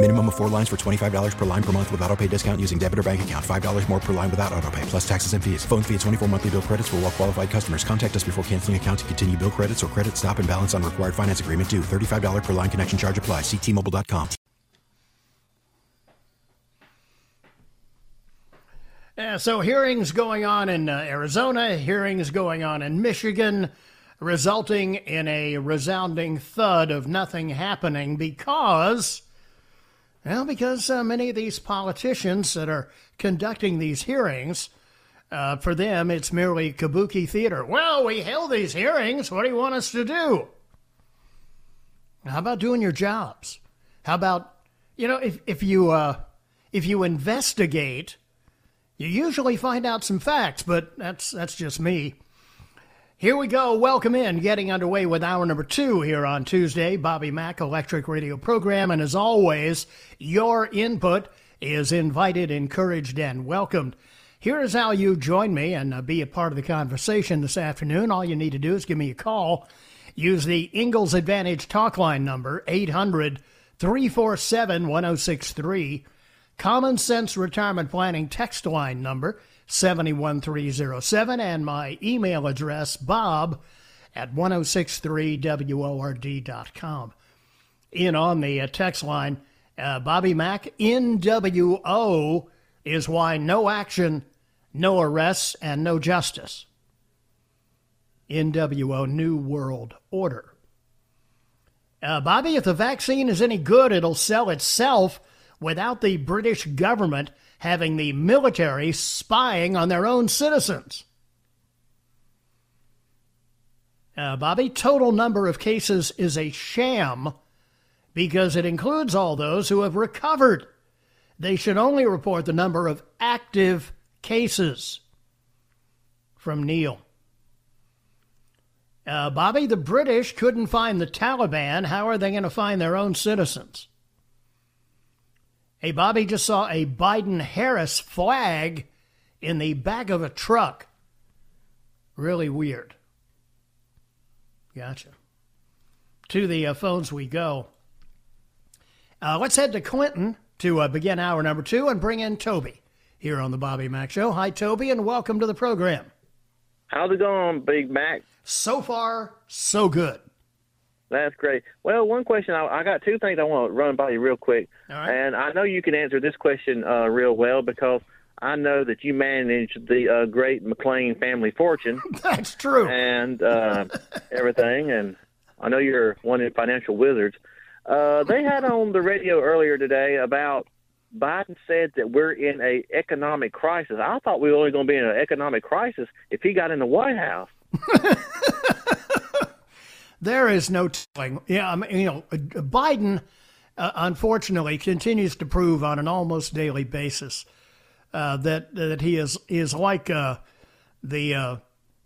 Minimum of four lines for $25 per line per month with auto pay discount using debit or bank account. $5 more per line without auto pay, plus taxes and fees. Phone fee at 24 monthly bill credits for all qualified customers. Contact us before canceling account to continue bill credits or credit stop and balance on required finance agreement due. $35 per line connection charge apply. Ctmobile.com. Yeah, so hearings going on in uh, Arizona, hearings going on in Michigan, resulting in a resounding thud of nothing happening because, well, because uh, many of these politicians that are conducting these hearings, uh, for them, it's merely kabuki theater. Well, we held these hearings. What do you want us to do? How about doing your jobs? How about, you know, if, if you uh, if you investigate you usually find out some facts, but that's that's just me. Here we go. Welcome in. Getting underway with hour number two here on Tuesday. Bobby Mack Electric Radio Program. And as always, your input is invited, encouraged, and welcomed. Here is how you join me and uh, be a part of the conversation this afternoon. All you need to do is give me a call. Use the Ingalls Advantage talk line number, 800 347 1063. Common Sense Retirement Planning text line number 71307 and my email address bob at 1063word.com. In on the uh, text line, uh, Bobby Mack, NWO is why no action, no arrests, and no justice. NWO, New World Order. Uh, Bobby, if the vaccine is any good, it'll sell itself without the British government having the military spying on their own citizens. Uh, Bobby, total number of cases is a sham because it includes all those who have recovered. They should only report the number of active cases. From Neil. Uh, Bobby, the British couldn't find the Taliban. How are they going to find their own citizens? Hey, Bobby just saw a Biden Harris flag in the back of a truck. Really weird. Gotcha. To the uh, phones we go. Uh, let's head to Clinton to uh, begin hour number two and bring in Toby here on the Bobby Mack Show. Hi, Toby, and welcome to the program. How's it going, Big Mac? So far, so good. That's great. Well, one question I, I got two things I want to run by you real quick, right. and I know you can answer this question uh, real well because I know that you manage the uh, great McLean family fortune. That's true. And uh, everything, and I know you're one of the financial wizards. Uh, they had on the radio earlier today about Biden said that we're in a economic crisis. I thought we were only going to be in an economic crisis if he got in the White House. there is no telling. Yeah, I mean, you know, Biden, uh, unfortunately, continues to prove on an almost daily basis uh, that that he is is like uh, the uh,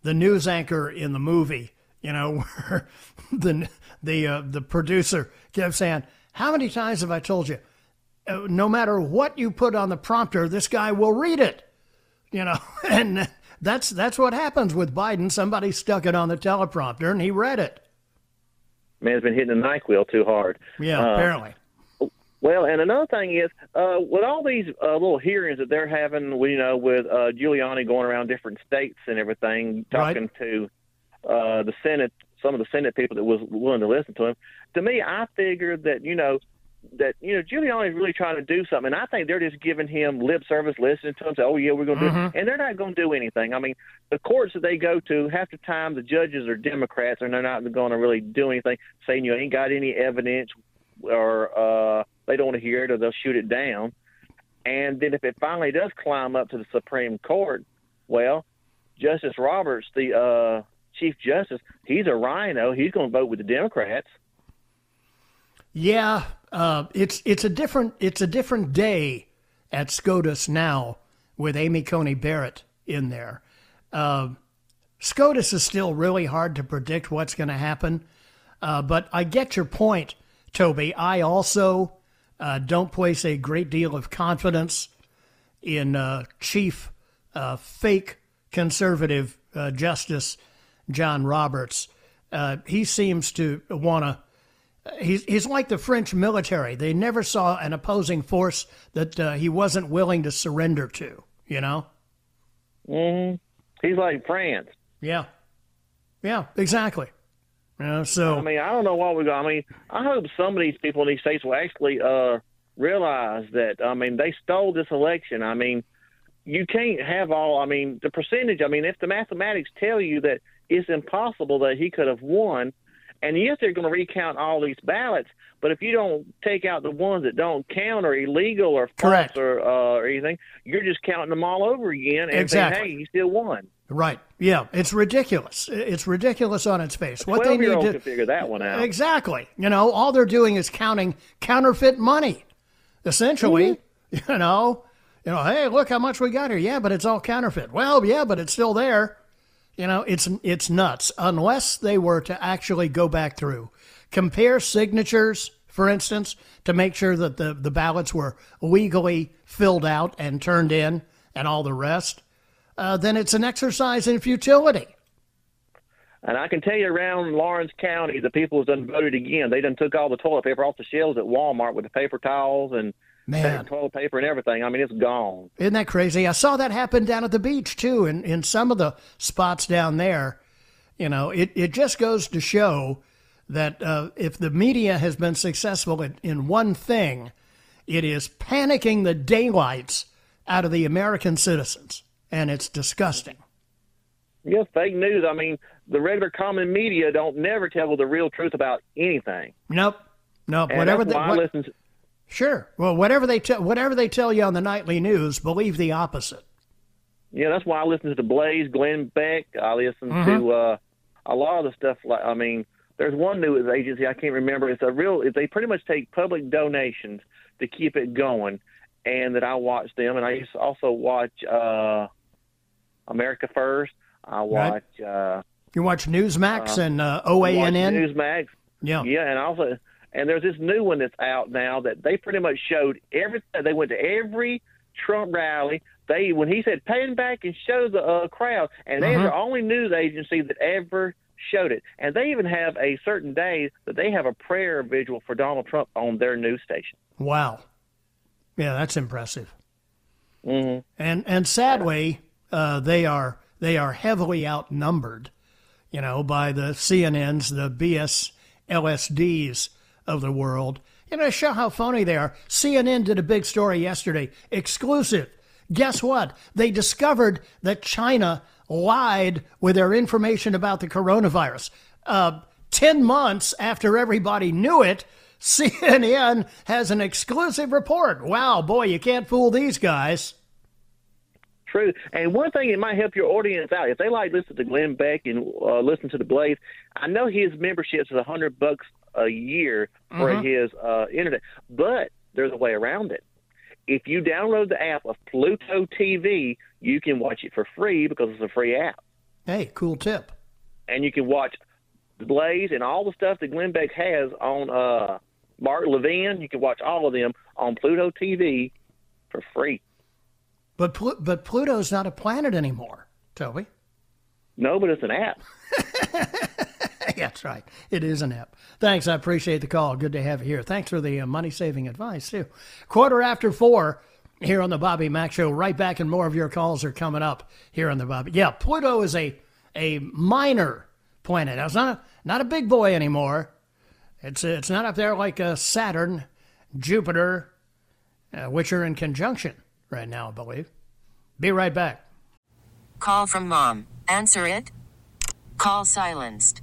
the news anchor in the movie. You know, where the the uh, the producer kept saying, "How many times have I told you? Uh, no matter what you put on the prompter, this guy will read it." You know, and that's that's what happens with Biden. Somebody stuck it on the teleprompter and he read it man's been hitting the NyQuil too hard. Yeah, uh, apparently. Well, and another thing is, uh, with all these uh, little hearings that they're having, you know, with uh, Giuliani going around different states and everything, talking right. to uh, the Senate, some of the Senate people that was willing to listen to him. To me, I figured that you know that you know Giuliani is really trying to do something. And I think they're just giving him lip service, listening to him say, "Oh yeah, we're going to Mm-hmm. do," it. and they're not going to do anything. I mean, the courts that they go to, half the time the judges are Democrats, and they're not going to really do anything, saying you ain't got any evidence, or uh, they don't want to hear it, or they'll shoot it down. And then if it finally does climb up to the Supreme Court, well, Justice Roberts, the uh, Chief Justice, he's a rhino. He's going to vote with the Democrats. Yeah, uh, it's it's a different it's a different day at SCOTUS now with Amy Coney Barrett in there. Uh, SCOTUS is still really hard to predict what's going to happen, uh, but I get your point, Toby. I also uh, don't place a great deal of confidence in uh, Chief uh, fake conservative Justice John Roberts. He seems to want to He's, he's like the French military. They never saw an opposing force that uh, he wasn't willing to surrender to, you know? hmm He's like France. Yeah. Yeah, exactly. You know, so, I mean, I don't know what we got. I mean, I hope some of these people in these states will actually uh, realize that. I mean, they stole this election. I mean, you can't have all. I mean, the percentage. I mean, if the mathematics tell you that it's impossible that he could have won, and yes, they're going to recount all these ballots, but if you don't take out the ones that don't count or illegal or false or uh, or anything, you're just counting them all over again and Exactly. saying, "Hey, he still won." right. Yeah, it's ridiculous. It's ridiculous on its face. What they need to. figure that one out. Exactly. You know, all they're doing is counting counterfeit money. Essentially, Mm-hmm. you know, you know, hey, look how much we got here. Yeah, but it's all counterfeit. Well, yeah, but it's still there. You know, it's it's nuts. Unless they were to actually go back through, compare signatures, for instance, to make sure that the, the ballots were legally filled out and turned in and all the rest, uh, then it's an exercise in futility. And I can tell you around Lawrence County, the people have done voted again. They done took all the toilet paper off the shelves at Walmart with the paper towels and Man. toilet paper and everything. I mean, it's gone. Isn't that crazy? I saw that happen down at the beach too, in, in some of the spots down there. You know, it, it just goes to show that uh, if the media has been successful in, in one thing, it is panicking the daylights out of the American citizens. And it's disgusting. Yeah, fake news. I mean, the regular common media don't never tell the real truth about anything. Nope. Nope. And whatever that's why what- I listen. To, Sure. Well, whatever they tell whatever they tell you on the nightly news, believe the opposite. yeah, that's why I listen to the Blaze, Glenn Beck. I listen Mm-hmm. to uh, a lot of the stuff. Like, I mean, there's one news agency I can't remember. It's a real. They pretty much take public donations to keep it going, and that I watch them. And I used to also watch uh, America First. I watch. Right. Uh, You watch Newsmax and uh, OANN. Newsmax. Yeah. Yeah, and also, and there's this new one that's out now that they pretty much showed everything. They went to every Trump rally. They when he said pay him back and show the uh, crowd, and they're Mm-hmm. the only news agency that ever showed it. And they even have a certain day that they have a prayer vigil for Donald Trump on their news station. Wow. Yeah, that's impressive. hmm And and sadly, uh, they are they are heavily outnumbered, you know, by the CNNs, the BS LSDs of the world. You know, show how phony they are. CNN did a big story yesterday, exclusive. Guess what? They discovered that China lied with their information about the coronavirus. Uh, 10 months after everybody knew it, CNN has an exclusive report. Wow, boy, you can't fool these guys. True. And one thing that might help your audience out, if they like listen to Glenn Beck and uh, listen to the Blaze, I know his membership is a hundred bucks a year for Mm-hmm. his uh, internet, but there's a way around it. If you download the app of Pluto TV, you can watch it for free because it's a free app, Hey, cool tip. and you can watch the Blaze and all the stuff that Glenn Beck has on uh, Mark Levin. You can watch all of them on Pluto TV for free. But Plu- but Pluto's not a planet anymore, Toby. No, but it's an app. That's right. It is an app. Thanks. I appreciate the call. Good to have you here. Thanks for the uh, money saving advice, too. Quarter after four here on the Bobby Mack Show. Right back, and more of your calls are coming up here on the Bobby. Yeah, Pluto is a a minor planet. It's not a, not a big boy anymore. It's it's not up there like uh, Saturn, Jupiter, uh, which are in conjunction right now, I believe. Be right back. Call from mom. Answer it. Call silenced.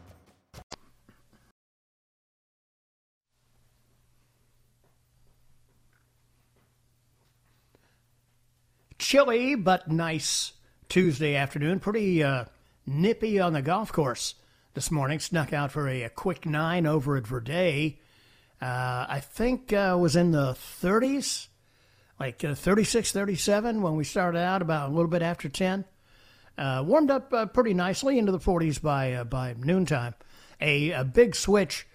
Chilly but nice Tuesday afternoon. Pretty uh, nippy on the golf course this morning. Snuck out for a, a quick nine over at Verde. Uh, I think uh, was in the 30s, like uh, 36, 37 when we started out, about a little bit after 10. Uh, warmed up uh, pretty nicely into the 40s by uh, by noontime. A, a big switch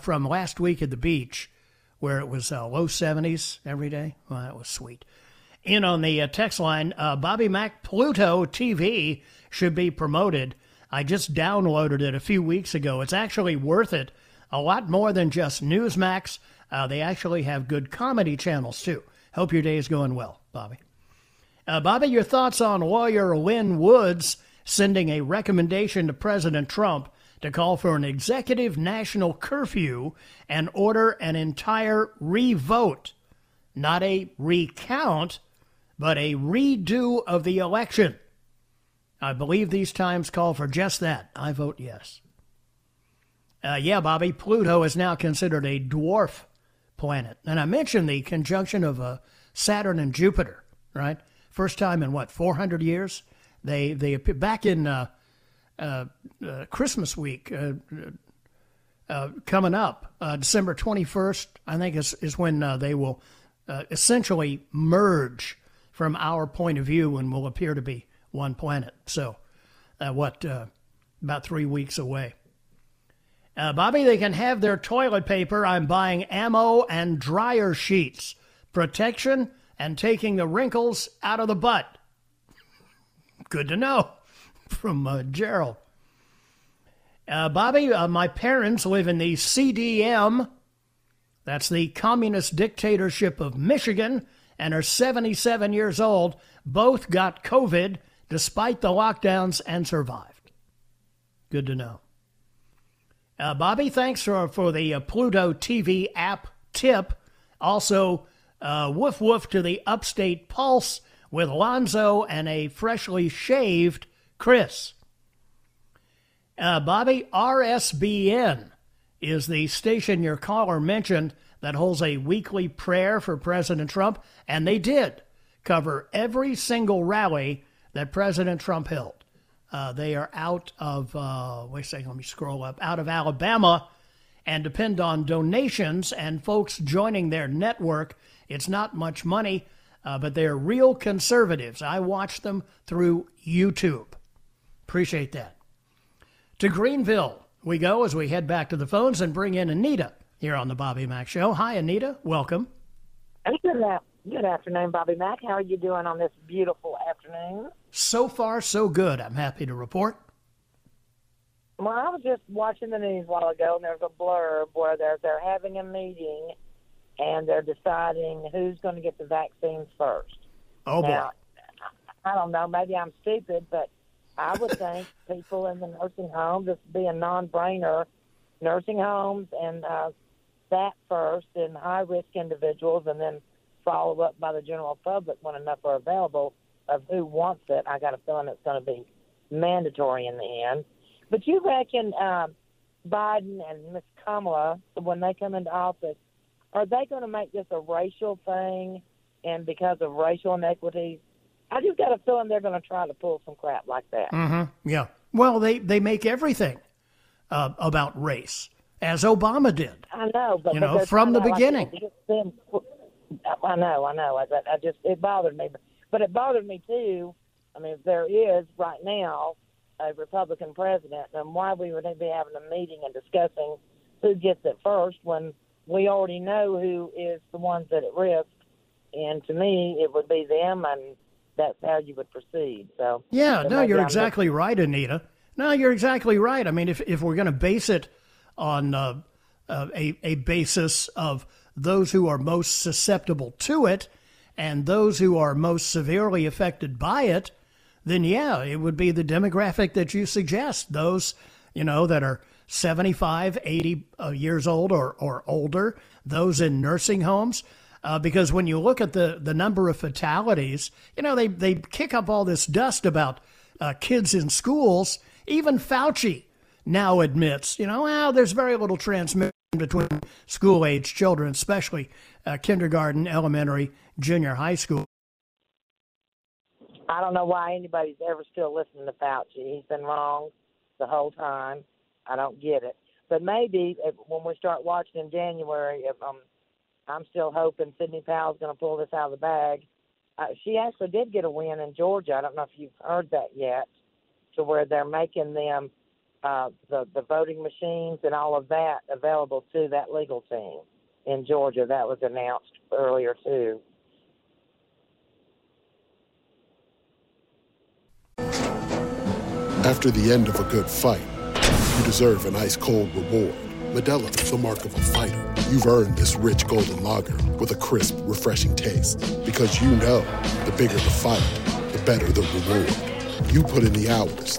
from last week at the beach, where it was low 70s every day. Well, that was sweet in on the uh, text line. Uh, Bobby Mack Pluto TV should be promoted. I just downloaded it a few weeks ago. It's actually worth it. A lot more than just Newsmax. Uh, they actually have good comedy channels too. Hope your day is going well, Bobby. Uh, Bobby, your thoughts on lawyer Lin Woods sending a recommendation to President Trump to call for an executive national curfew and order an entire revote, not a recount, but a redo of the election. I believe these times call for just that. I vote yes. Uh, yeah, Bobby, Pluto is now considered a dwarf planet. And I mentioned the conjunction of uh, Saturn and Jupiter, right? First time in what, 400 years? They, they back in uh, uh, uh Christmas week, uh, coming up, December 21st, I think is, is when they will essentially merge from our point of view and will appear to be one planet. So, uh, what, uh, about three weeks away. Uh, Bobby, they can have their toilet paper. I'm buying ammo and dryer sheets, protection, and taking the wrinkles out of the butt. Good to know from uh, Gerald. Uh, Bobby, uh, my parents live in the CDM. That's the communist dictatorship of Michigan and are 77 years old, both got COVID despite the lockdowns and survived. Good to know. Uh, Bobby, thanks for, for the uh, Pluto TV app tip. Also, uh, woof woof to the Upstate Pulse with Lonzo and a freshly shaved Chris. Uh, Bobby, RSBN is the station your caller mentioned that holds a weekly prayer for President Trump, and they did cover every single rally that President Trump held. Uh, they are out of, uh, wait a second, let me scroll up, out of Alabama and depend on donations and folks joining their network. It's not much money. uh, but they're real conservatives. I watch them through YouTube. Appreciate that. To Greenville we go as we head back to the phones and bring in Anita here on the Bobby Mack Show. Hi, Anita. Welcome. Good, good afternoon, Bobby Mack. How are you doing on this beautiful afternoon? So far, so good. I'm happy to report. Well, I was just watching the news a while ago, and there's a blurb where they're they're having a meeting, and they're deciding who's going to get the vaccines first. Oh boy! I don't know. Maybe I'm stupid, but I would think people in the nursing homes, this would be a non-brainer. Nursing homes and uh, that first, and high-risk individuals, and then follow up by the general public when enough are available of who wants it. I got a feeling it's going to be mandatory in the end. But you reckon uh, Biden and Miss Kamala, when they come into office, are they going to make this a racial thing? And because of racial inequities, I just got a feeling they're going to try to pull some crap like that. Mm-hmm. Yeah. Well, they they make everything uh, about race, as Obama did. I know, but you know from the beginning. Like, I know, I know. I, I just it bothered me, but it bothered me too. I mean, there is right now a Republican president, and why we would be having a meeting and discussing who gets it first when we already know who is the ones that at risk. And to me, it would be them, and that's how you would proceed. So yeah, no, you're exactly right, Anita. No, you're exactly right. I mean, if if we're going to base it on uh, uh, a a basis of those who are most susceptible to it and those who are most severely affected by it, then yeah, it would be the demographic that you suggest. Those, you know, that are 75, 80 uh, years old or, or older, those in nursing homes. Uh, because when you look at the, the number of fatalities, you know, they, they kick up all this dust about uh, kids in schools. Even Fauci now admits, you know, well, there's very little transmission between school age children, especially uh, kindergarten, elementary, junior high school. I don't know why anybody's ever still listening to Fauci. He's been wrong the whole time. I don't get it. But maybe if, when we start watching in January, if um, I'm still hoping Sidney Powell's going to pull this out of the bag. Uh, she actually did get a win in Georgia. I don't know if you've heard that yet, to where they're making them uh, the the voting machines and all of that available to that legal team in Georgia. That was announced earlier too. After the end of a good fight, you deserve an ice cold reward. Modelo is the mark of a fighter. You've earned this rich golden lager with a crisp, refreshing taste. Because you know the bigger the fight, the better the reward. You put in the hours,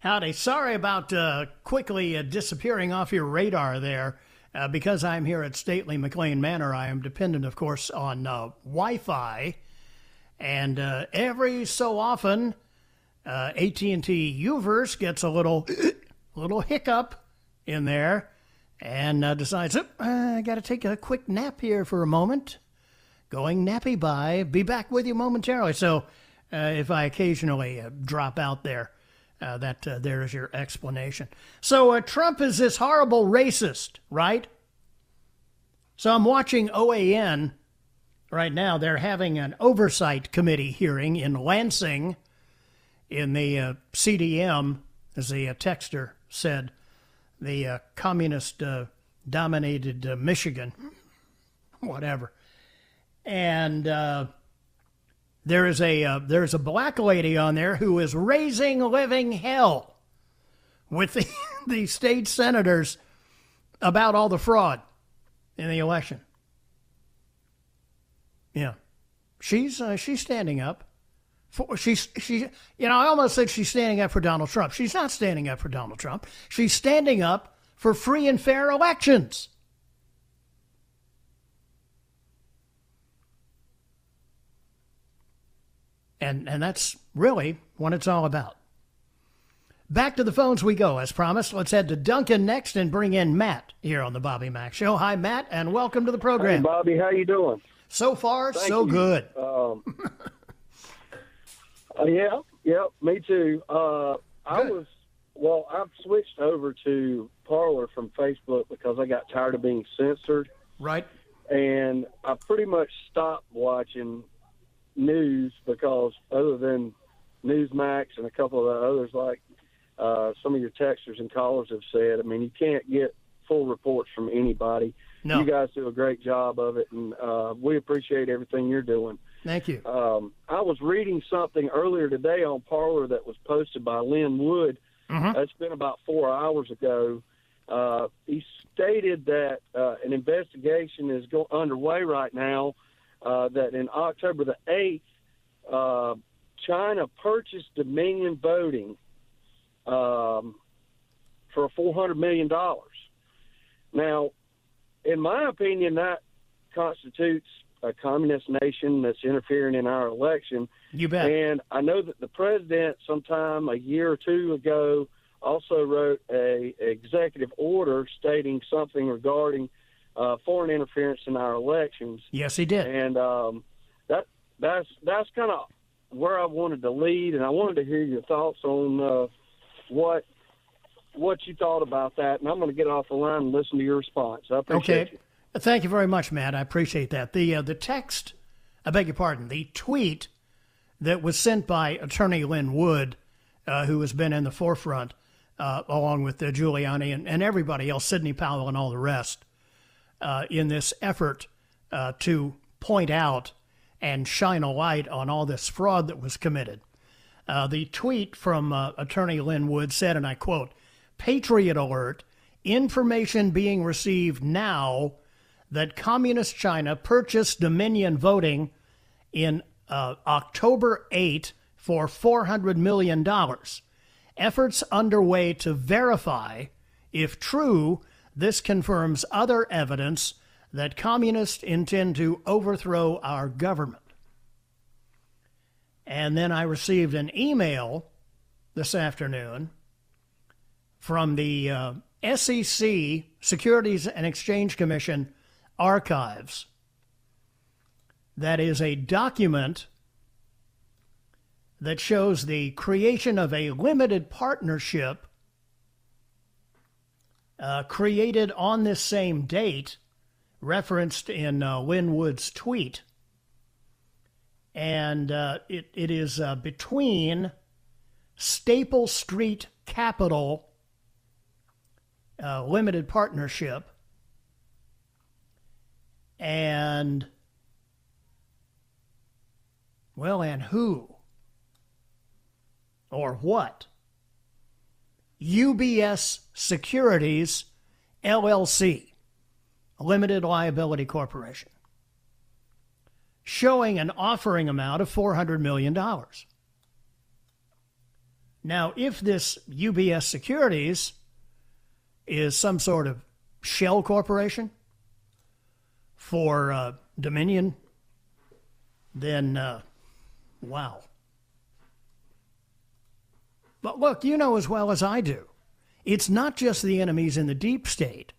Howdy. Sorry about uh, quickly uh, disappearing off your radar there. Uh, because I'm here at Stately McLean Manor, I am dependent, of course, on uh, Wi-Fi, and uh, every so often, uh, AT&T U-verse gets a little little hiccup in there, and decides, oh, I got to take a quick nap here for a moment. Going nappy by. Be back with you momentarily. So, if I occasionally drop out there. Uh, that uh, there is your explanation. So uh, Trump is this horrible racist, right? So I'm watching OAN right now. They're having an oversight committee hearing in Lansing, in the uh, CDM, as the uh, texter said, the uh, communist-dominated Michigan, whatever, and there is a uh, there's a black lady on there who is raising living hell with the, the state senators about all the fraud in the election. Yeah. she's uh, she's standing up for she's she you know I almost said she's standing up for Donald Trump. She's not standing up for Donald Trump. She's standing up for free and fair elections. And and that's really what it's all about. Back to the phones we go, as promised. Let's head to Duncan next and bring in Matt here on the Bobby Mack Show. Hi, Matt, and welcome to the program. Hey, Bobby, how you doing? So far, Thank so you. good. Um, uh, yeah, yeah, me too. Uh, I was well. I've switched over to Parler from Facebook because I got tired of being censored, Right. and I pretty much stopped watching news because other than Newsmax and a couple of the others, like uh, some of your texters and callers have said, I mean, you can't get full reports from anybody. No. You guys do a great job of it, and uh, we appreciate everything you're doing. Thank you. Um, I was reading something earlier today on Parler that was posted by Lin Wood. Mhm. That's been about four hours ago. Uh, he stated that uh, an investigation is go- underway right now. Uh, that in October the eighth, uh, China purchased Dominion Voting um, for four hundred million dollars. Now, in my opinion, that constitutes a communist nation that's interfering in our election. You bet. And I know that the president, sometime a year or two ago, also wrote a executive order stating something regarding uh, foreign interference in our elections. Yes, he did. And um, that that's that's kind of where I wanted to lead, and I wanted to hear your thoughts on uh, what what you thought about that. And I'm going to get off the line and listen to your response. I appreciate Okay. Thank you very much, Matt. I appreciate that. The uh, the text, I beg your pardon, the tweet that was sent by Attorney Lin Wood, uh, who has been in the forefront, uh, along with uh, Giuliani and, and everybody else, Sidney Powell and all the rest, uh, in this effort uh, to point out and shine a light on all this fraud that was committed. Uh, the tweet from uh, Attorney Lin Wood said, and I quote, Patriot Alert, information being received now that Communist China purchased Dominion voting in uh, October 8 for $400 million. Efforts underway to verify if true, this confirms other evidence that communists intend to overthrow our government. And then I received an email this afternoon from the uh, SEC, Securities and Exchange Commission archives. That is a document that shows the creation of a limited partnership uh, created on this same date, referenced in uh, Lin Wood's tweet. And uh, it, it is uh, between Staple Street Capital uh, Limited Partnership and, well, and who? Or what? UBS Securities LLC, a limited liability corporation, showing an offering amount of $400 million. Now, if this UBS Securities is some sort of shell corporation for uh, Dominion, then uh, wow. But look, you know as well as I do, it's not just the enemies in the deep state.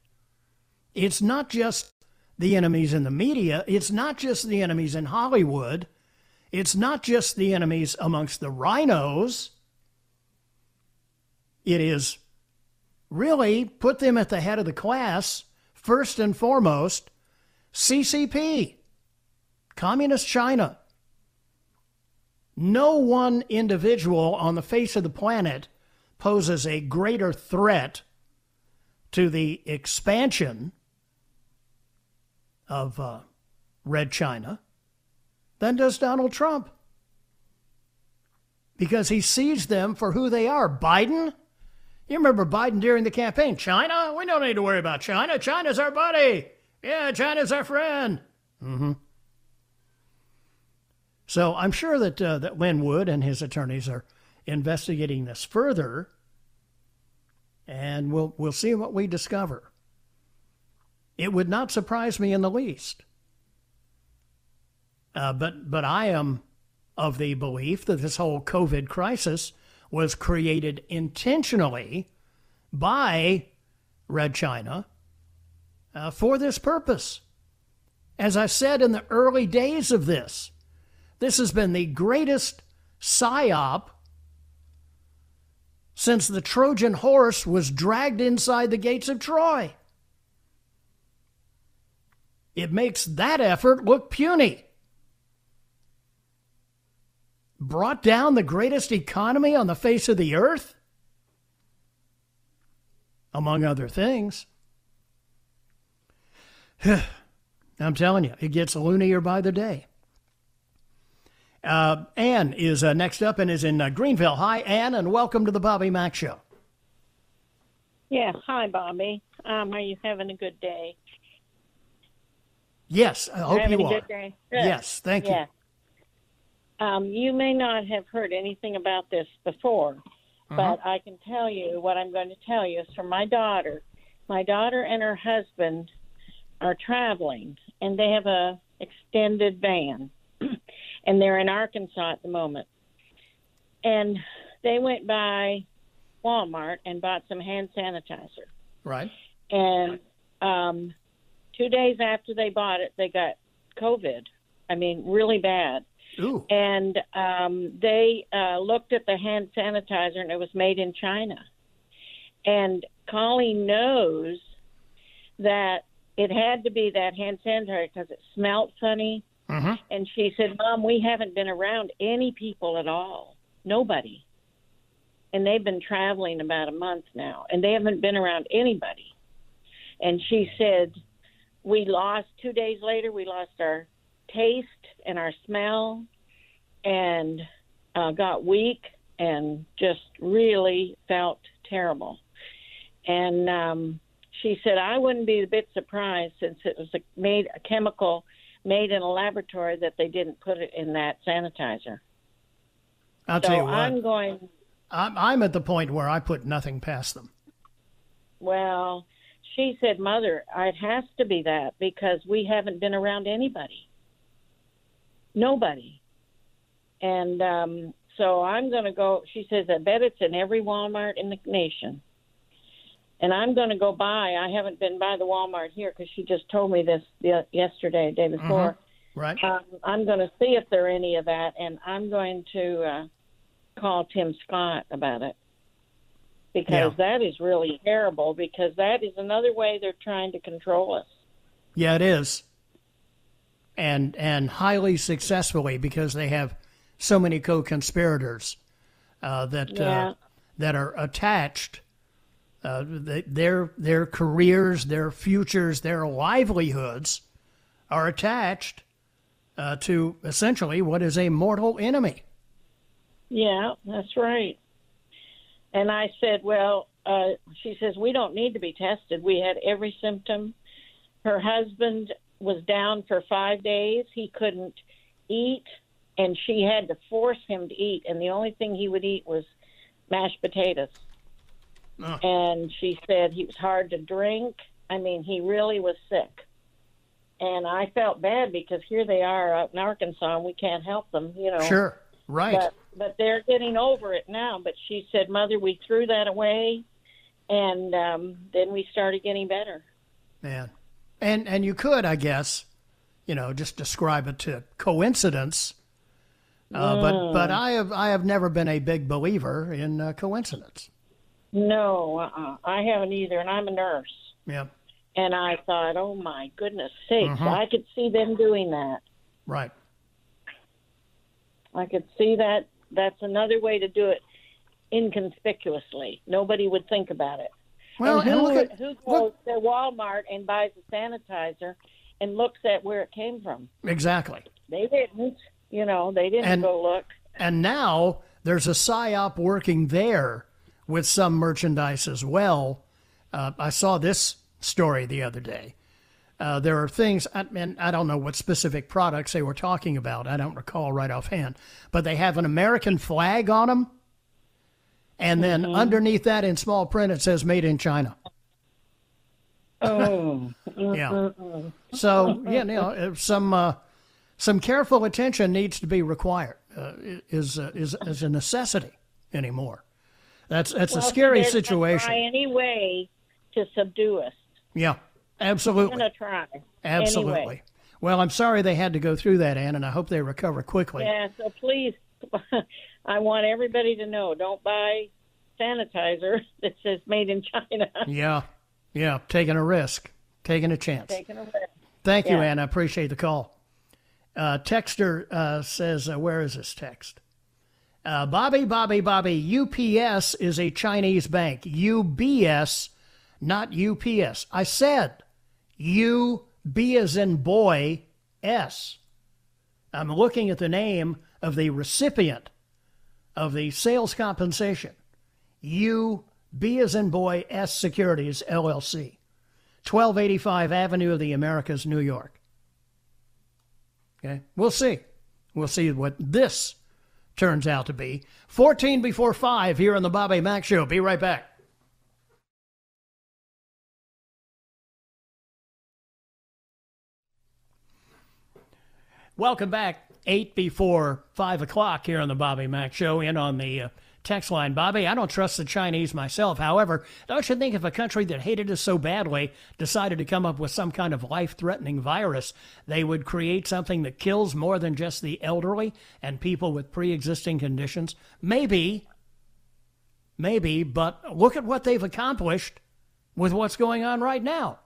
It's not just the enemies in the media. It's not just the enemies in Hollywood. It's not just the enemies amongst the rhinos. It is really put them at the head of the class, first and foremost, CCP, Communist China. No one individual on the face of the planet poses a greater threat to the expansion of uh, Red China than does Donald Trump. Because he sees them for who they are. Biden, you remember Biden during the campaign China? We don't need to worry about China. China's our buddy. Yeah, China's our friend. Mm-hmm. So I'm sure that uh, that Wood and his attorneys are investigating this further, and we'll we'll see what we discover. It would not surprise me in the least. Uh, but but I am of the belief that this whole COVID crisis was created intentionally by Red China uh, for this purpose. As I said in the early days of this, this has been the greatest psyop since the Trojan horse was dragged inside the gates of Troy. It makes that effort look puny brought down the greatest economy on the face of the earth? Among other things. I'm telling you, it gets loonier by the day. Uh, Ann is uh, next up and is in uh, Greenville. Hi, Ann, and welcome to the Bobby Mack Show. Yeah, hi, Bobby. Um, are you having a good day? Yes, I hope having you are. good? Good. Yes, thank you. Um, you may not have heard anything about this before, Uh-huh. but I can tell you what I'm going to tell you is from my daughter. My daughter and her husband are traveling, and they have a extended van, and they're in Arkansas at the moment. And they went by Walmart and bought some hand sanitizer. Right. And um, two days after they bought it, they got COVID. I mean, really bad. Ooh. And um, they uh, looked at the hand sanitizer, and it was made in China. And Colleen knows that it had to be that hand sanitizer because it smelled funny. Mm-hmm. And she said, Mom, we haven't been around any people at all. Nobody. And they've been traveling about a month now, and they haven't been around anybody. And she said, We lost two days later, we lost our taste and our smell and uh, got weak and just really felt terrible. And um, she said, I wouldn't be a bit surprised since it was a, made a chemical made in a laboratory that they didn't put it in that sanitizer. I'll so tell you what. I'm going. I'm, I'm at the point where I put nothing past them. Well, she said, Mother, it has to be that because we haven't been around anybody. Nobody. And um, so I'm going to go. She says, I bet it's in every Walmart in the nation. And I'm going to go by. I haven't been by the Walmart here because she just told me this the, yesterday, day before. Right. Um, I'm going to see if there are any of that, and I'm going to uh, call Tim Scott about it because that is really terrible. Because that is another way they're trying to control us. Yeah, it is. And and highly successfully because they have so many co-conspirators uh, that Yeah. uh, that are attached. Uh, th- their their careers, their futures, their livelihoods are attached uh, to essentially what is a mortal enemy. Yeah, that's right. And I said, well, uh, she says, we don't need to be tested. We had every symptom. Her husband was down for five days. He couldn't eat, and she had to force him to eat. And the only thing he would eat was mashed potatoes. And she said he was hard to drink. I mean, he really was sick. And I felt bad because here they are out in Arkansas, and we can't help them, you know. Sure, right. But, but they're getting over it now. But she said, Mother, we threw that away, and um, then we started getting better. Man, and and you could, I guess, you know, just describe it to coincidence. Uh, But Mm. but I have I have never been a big believer in uh, coincidence. No, uh-uh. I haven't either, and I'm a nurse. Yeah, And I thought, oh my goodness sakes, Mhm. I could see them doing that. right. I could see that. That's another way to do it inconspicuously. Nobody would think about it. Well, and who, and look at- who goes to Walmart and buys a sanitizer and looks at where it came from? Exactly. They didn't. You know, they didn't And- go look. And now there's a psyop working there with some merchandise as well. Uh, I saw this story the other day. Uh, there are things, and I don't know what specific products they were talking about. I don't recall right offhand, but they have an American flag on them, and then Mhm. underneath that in small print it says "Made in China." Oh. Yeah. So yeah, you know, uh, some uh, some careful attention needs to be required. Uh, is uh, is is a necessity anymore. That's that's a scary they're situation. Try any way to subdue us. Yeah, absolutely, gonna try. absolutely. Anyway. Well, I'm sorry they had to go through that, Ann, and I hope they recover quickly. Yeah. So please, I want everybody to know: don't buy sanitizer that says "Made in China." Yeah, yeah, taking a risk, taking a chance. Taking a risk. Thank you, Yeah. Ann. I appreciate the call. Uh, Texter uh, says, uh, where is this text? Uh, Bobby, Bobby, Bobby, UPS is a Chinese bank. UBS, not UPS. I said U, B as in boy, S. I'm looking at the name of the recipient of the sales compensation. U, B as in boy, S Securities, LLC. 1285 Avenue of the Americas, New York. Okay, we'll see. We'll see what this turns out to be. 14 before 5 here on the Bobby Mack Show. Be right back. Welcome back. 8 before 5 o'clock here on the Bobby Mack Show and on the uh, text line. Bobby, I don't trust the Chinese myself. However, don't you think if a country that hated us so badly decided to come up with some kind of life threatening virus, they would create something that kills more than just the elderly and people with pre existing conditions? Maybe. Maybe, but look at what they've accomplished with what's going on right now.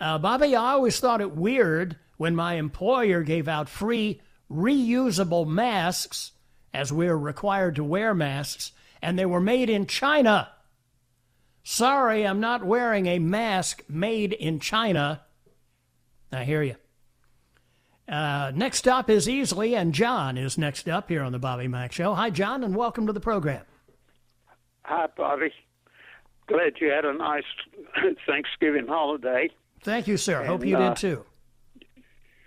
Uh, Bobby, I always thought it weird when my employer gave out free reusable masks, as we're required to wear masks, and they were made in China. Sorry, I'm not wearing a mask made in China. I hear you. Uh, next up is Easley, and John is next up here on the Bobby Mack Show. Hi, John, and welcome to the program. Hi, Bobby. Glad you had a nice Thanksgiving holiday. Thank you, sir. Hope you uh, did too.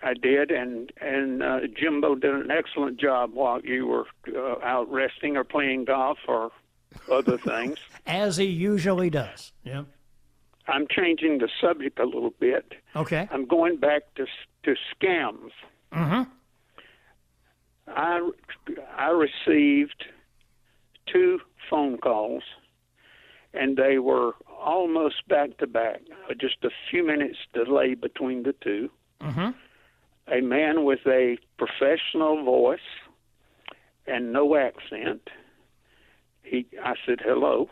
I did, and and uh, Jimbo did an excellent job while you were uh, out resting or playing golf or other things. As he usually does. Yeah. I'm changing the subject a little bit. Okay. I'm going back to to scams. Mm-hmm. I I received two phone calls, and they were almost back to back, uh, just a few minutes delay between the two. Mm-hmm. A man with a professional voice and no accent. He, I said hello,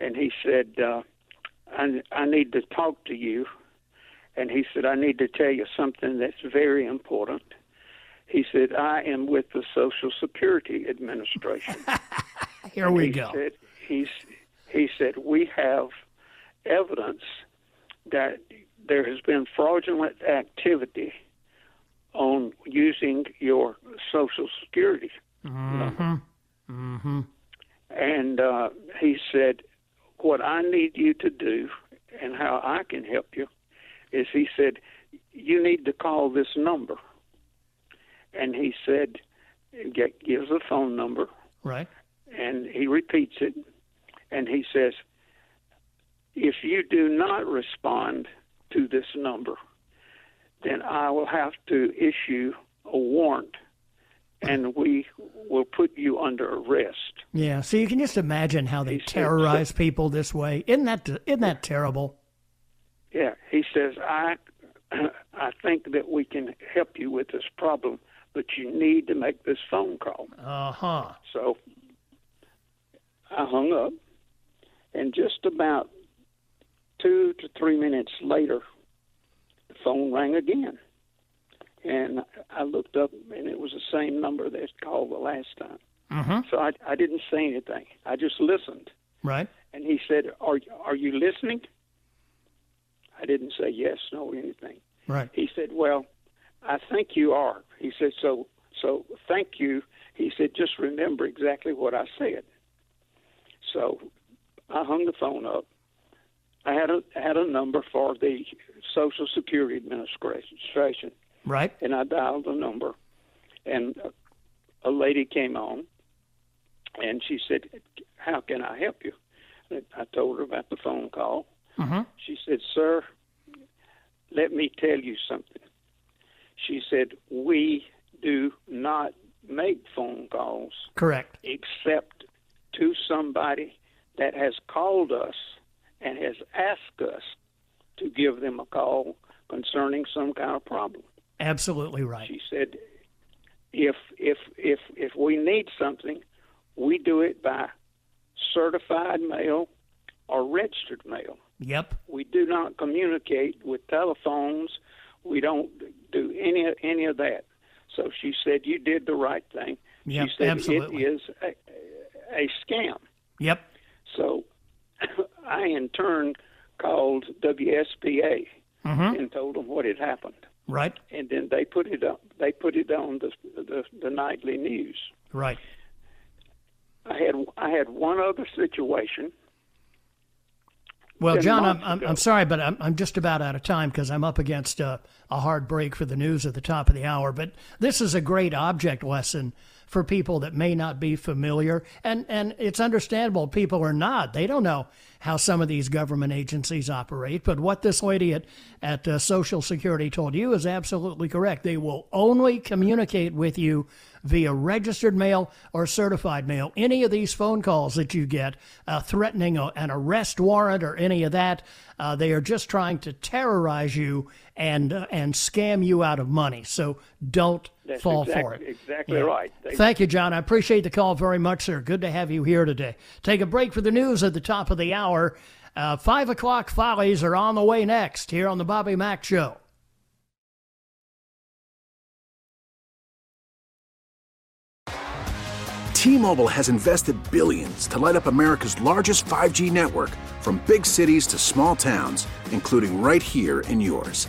and he said, uh, "I I need to talk to you." And he said, "I need to tell you something that's very important." He said, "I am with the Social Security Administration." Here And we he go. Said, he's, he said, We have evidence that there has been fraudulent activity on using your Social Security. Mm-hmm. Mm-hmm. And uh, he said, What I need you to do and how I can help you is he said, You need to call this number. And he said, get, gives a phone number Right. and he repeats it and he says if you do not respond to this number then i will have to issue a warrant and we will put you under arrest Yeah. So you can just imagine how they said- terrorize people this way. Isn't that isn't that terrible? yeah he says i i think that we can help you with this problem but you need to make this phone call Uh huh. So I hung up, and just about two to three minutes later, phone rang again. And I looked up, and it was the same number that called the last time. Mm-hmm. So I, I didn't say anything. I just listened. Right. And he said, "Are are you listening?" I didn't say yes, no, anything. Right. He said, "Well, I think you are." He said, "So, so thank you." He said, "Just remember exactly what I said." So, I hung the phone up. I had a had a number for the Social Security Administration, Right. and I dialed the number, and a, a lady came on, and she said, "How can I help you?" And I told her about the phone call. Mm-hmm. She said, "Sir, let me tell you something." She said, "We do not make phone calls Correct. except to somebody that has called us and has asked us to give them a call concerning some kind of problem." Absolutely right. She said, "If if if if we need something, we do it by certified mail or registered mail. Yep. We do not communicate with telephones. We don't do any any of that." So she said, "You did the right thing." Yep, she said, absolutely. "It is a, a scam." Yep. So I, in turn, called WSPA Mhm. and told them what had happened, Right. and then they put it up. They put it on the the, the nightly news. Right. I had I had one other situation. Well, John, I'm, I'm. I'm sorry, but I'm, I'm just about out of time because I'm up against uh, a hard break for the news at the top of the hour. But this is a great object lesson for people that may not be familiar. And, and it's understandable people are not. They don't know how some of these government agencies operate. But what this lady at, at uh, Social Security told you is absolutely correct. They will only communicate with you via registered mail or certified mail. Any of these phone calls that you get uh, threatening a, an arrest warrant or any of that, uh, they are just trying to terrorize you and uh, and scam you out of money. So don't That's fall exact- for it. exactly right. They- Thank you, John. I appreciate the call very much, sir. Good to have you here today. Take a break for the news at the top of the hour. Uh, Five o'clock follies are on the way next here on the Bobby Mack Show. T-Mobile has invested billions to light up America's largest 5G network from big cities to small towns, including right here in yours.